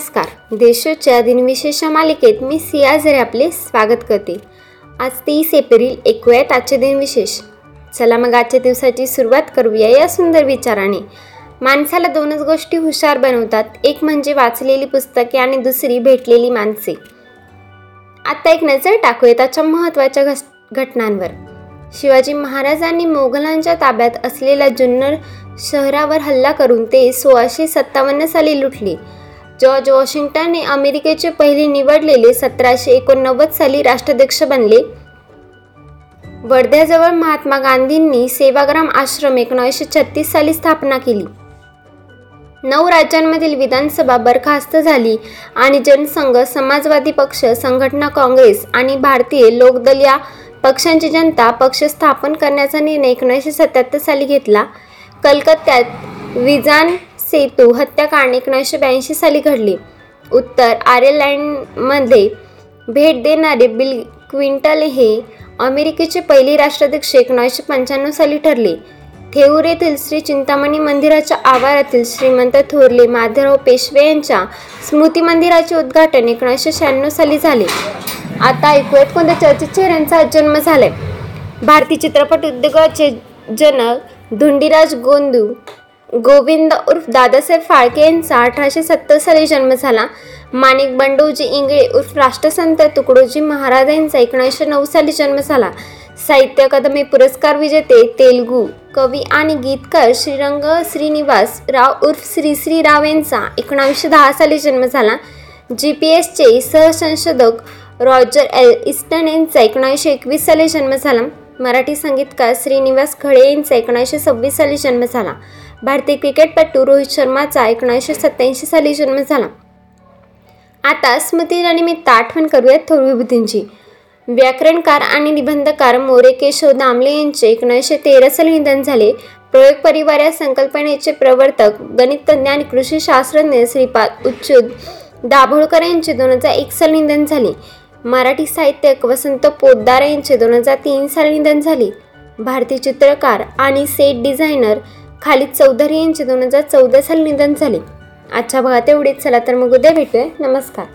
नमस्कार. देशोच्या दिनविशेष मालिकेत मी सिया झरे आपले स्वागत करते. आज तीस एप्रिल ऐकूयात आजचे दिनविशेष. चला मग आजच्या दिवसाची सुरुवात करूया या सुंदर विचाराने. माणसाला दोनच गोष्टी हुशार बनवतात. एक म्हणजे वाचलेली पुस्तके आणि दुसरी भेटलेली माणसे. आता एक नजर टाकूयात त्याच्या महत्त्वाच्या घस घटनांवर. शिवाजी महाराजांनी मोगलांच्या ताब्यात असलेल्या जुन्नर शहरावर हल्ला करून ते सोळाशे सत्तावन्न साली लुटले. जॉर्ज वॉशिंग्टनने अमेरिकेचे पहिले निवडलेले सतराशे एकोणनव्वद साली राष्ट्राध्यक्ष बनले. वर्ध्याजवळ महात्मा गांधींनी सेवाग्राम आश्रम एकोणीसशे छत्तीस साली स्थापना केली. नऊ राज्यांमधील विधानसभा बरखास्त झाली आणि जनसंघ समाजवादी पक्ष संघटना काँग्रेस आणि भारतीय लोकदल या पक्षांची जनता पक्ष स्थापन करण्याचा निर्णय एकोणीसशे सत्याहत्तर साली घेतला. कलकत्त्यात विजान सेतू हत्याकांड एकोणीसशे ब्याऐंशी साली घडले. उत्तर आर्यलँडमध्ये भेट देणारे बिल क्विंटल हे अमेरिकेचे पहिले राष्ट्राध्यक्ष एकोणीसशे पंच्याण्णव साली ठरले. थेऊर येथील श्री चिंतामणी मंदिराच्या आवारातील श्रीमंत थोरले माधवराव पेशवे यांच्या स्मृती मंदिराचे उद्घाटन एकोणीसशे शहाण्णव साली झाले. आता ऐकूयात कोणत्या चर्चित चेहऱ्यांचा जन्म झालाय? भारतीय चित्रपट उद्योगाचे जनक धुंडीराज गोंदू गोविंद उर्फ दादासाहेब फाळके यांचा अठराशे सत्तर साली जन्म झाला. माणिक बंडोजी इंगळे उर्फ राष्ट्रसंत तुकडोजी महाराज यांचा एकोणीसशे नऊ साली जन्म झाला. साहित्य अकादमी पुरस्कार विजेते तेलुगू कवी आणि गीतकार श्रीरंग श्रीनिवास राव उर्फ श्री श्री राव यांचा एकोणावीसशे दहा साली जन्म झाला. जी पी एसचे सहसंशोधक रॉजर एल इस्टन यांचा एकोणावीसशे एकवीस साली जन्म झाला. मराठी संगीतकार श्रीनिवास खळे यांचा एकोणीसशे सव्वीस साली जन्म झाला. भारतीय क्रिकेटपटू रोहित शर्माचा एकोणीसशे सत्याऐंशी साली जन्म झाला. आता स्मृतीनिमित्त आठवण करूयात थोर विभूतींची. व्याकरणकार आणि निबंधकार मोरे केशव दामले यांचे एकोणीसशे तेरा साली निधन झाले. प्रयोग परिवार या संकल्पनेचे प्रवर्तक गणितज्ञ आणि कृषी शास्त्रज्ञ श्रीपाद उच्चुद दाभोळकर यांचे दोन हजार एक साली निधन झाले. मराठी साहित्यक वसंत पोद्दार यांचे दोन हजार तीन साली निधन झाले. भारतीय चित्रकार आणि सेट डिझायनर खालिद चौधरी यांचे दोन हजार चौदा साली निधन झाले. आजच्या भागात एवढीच. चला तर मग उद्या भेटूया. नमस्कार.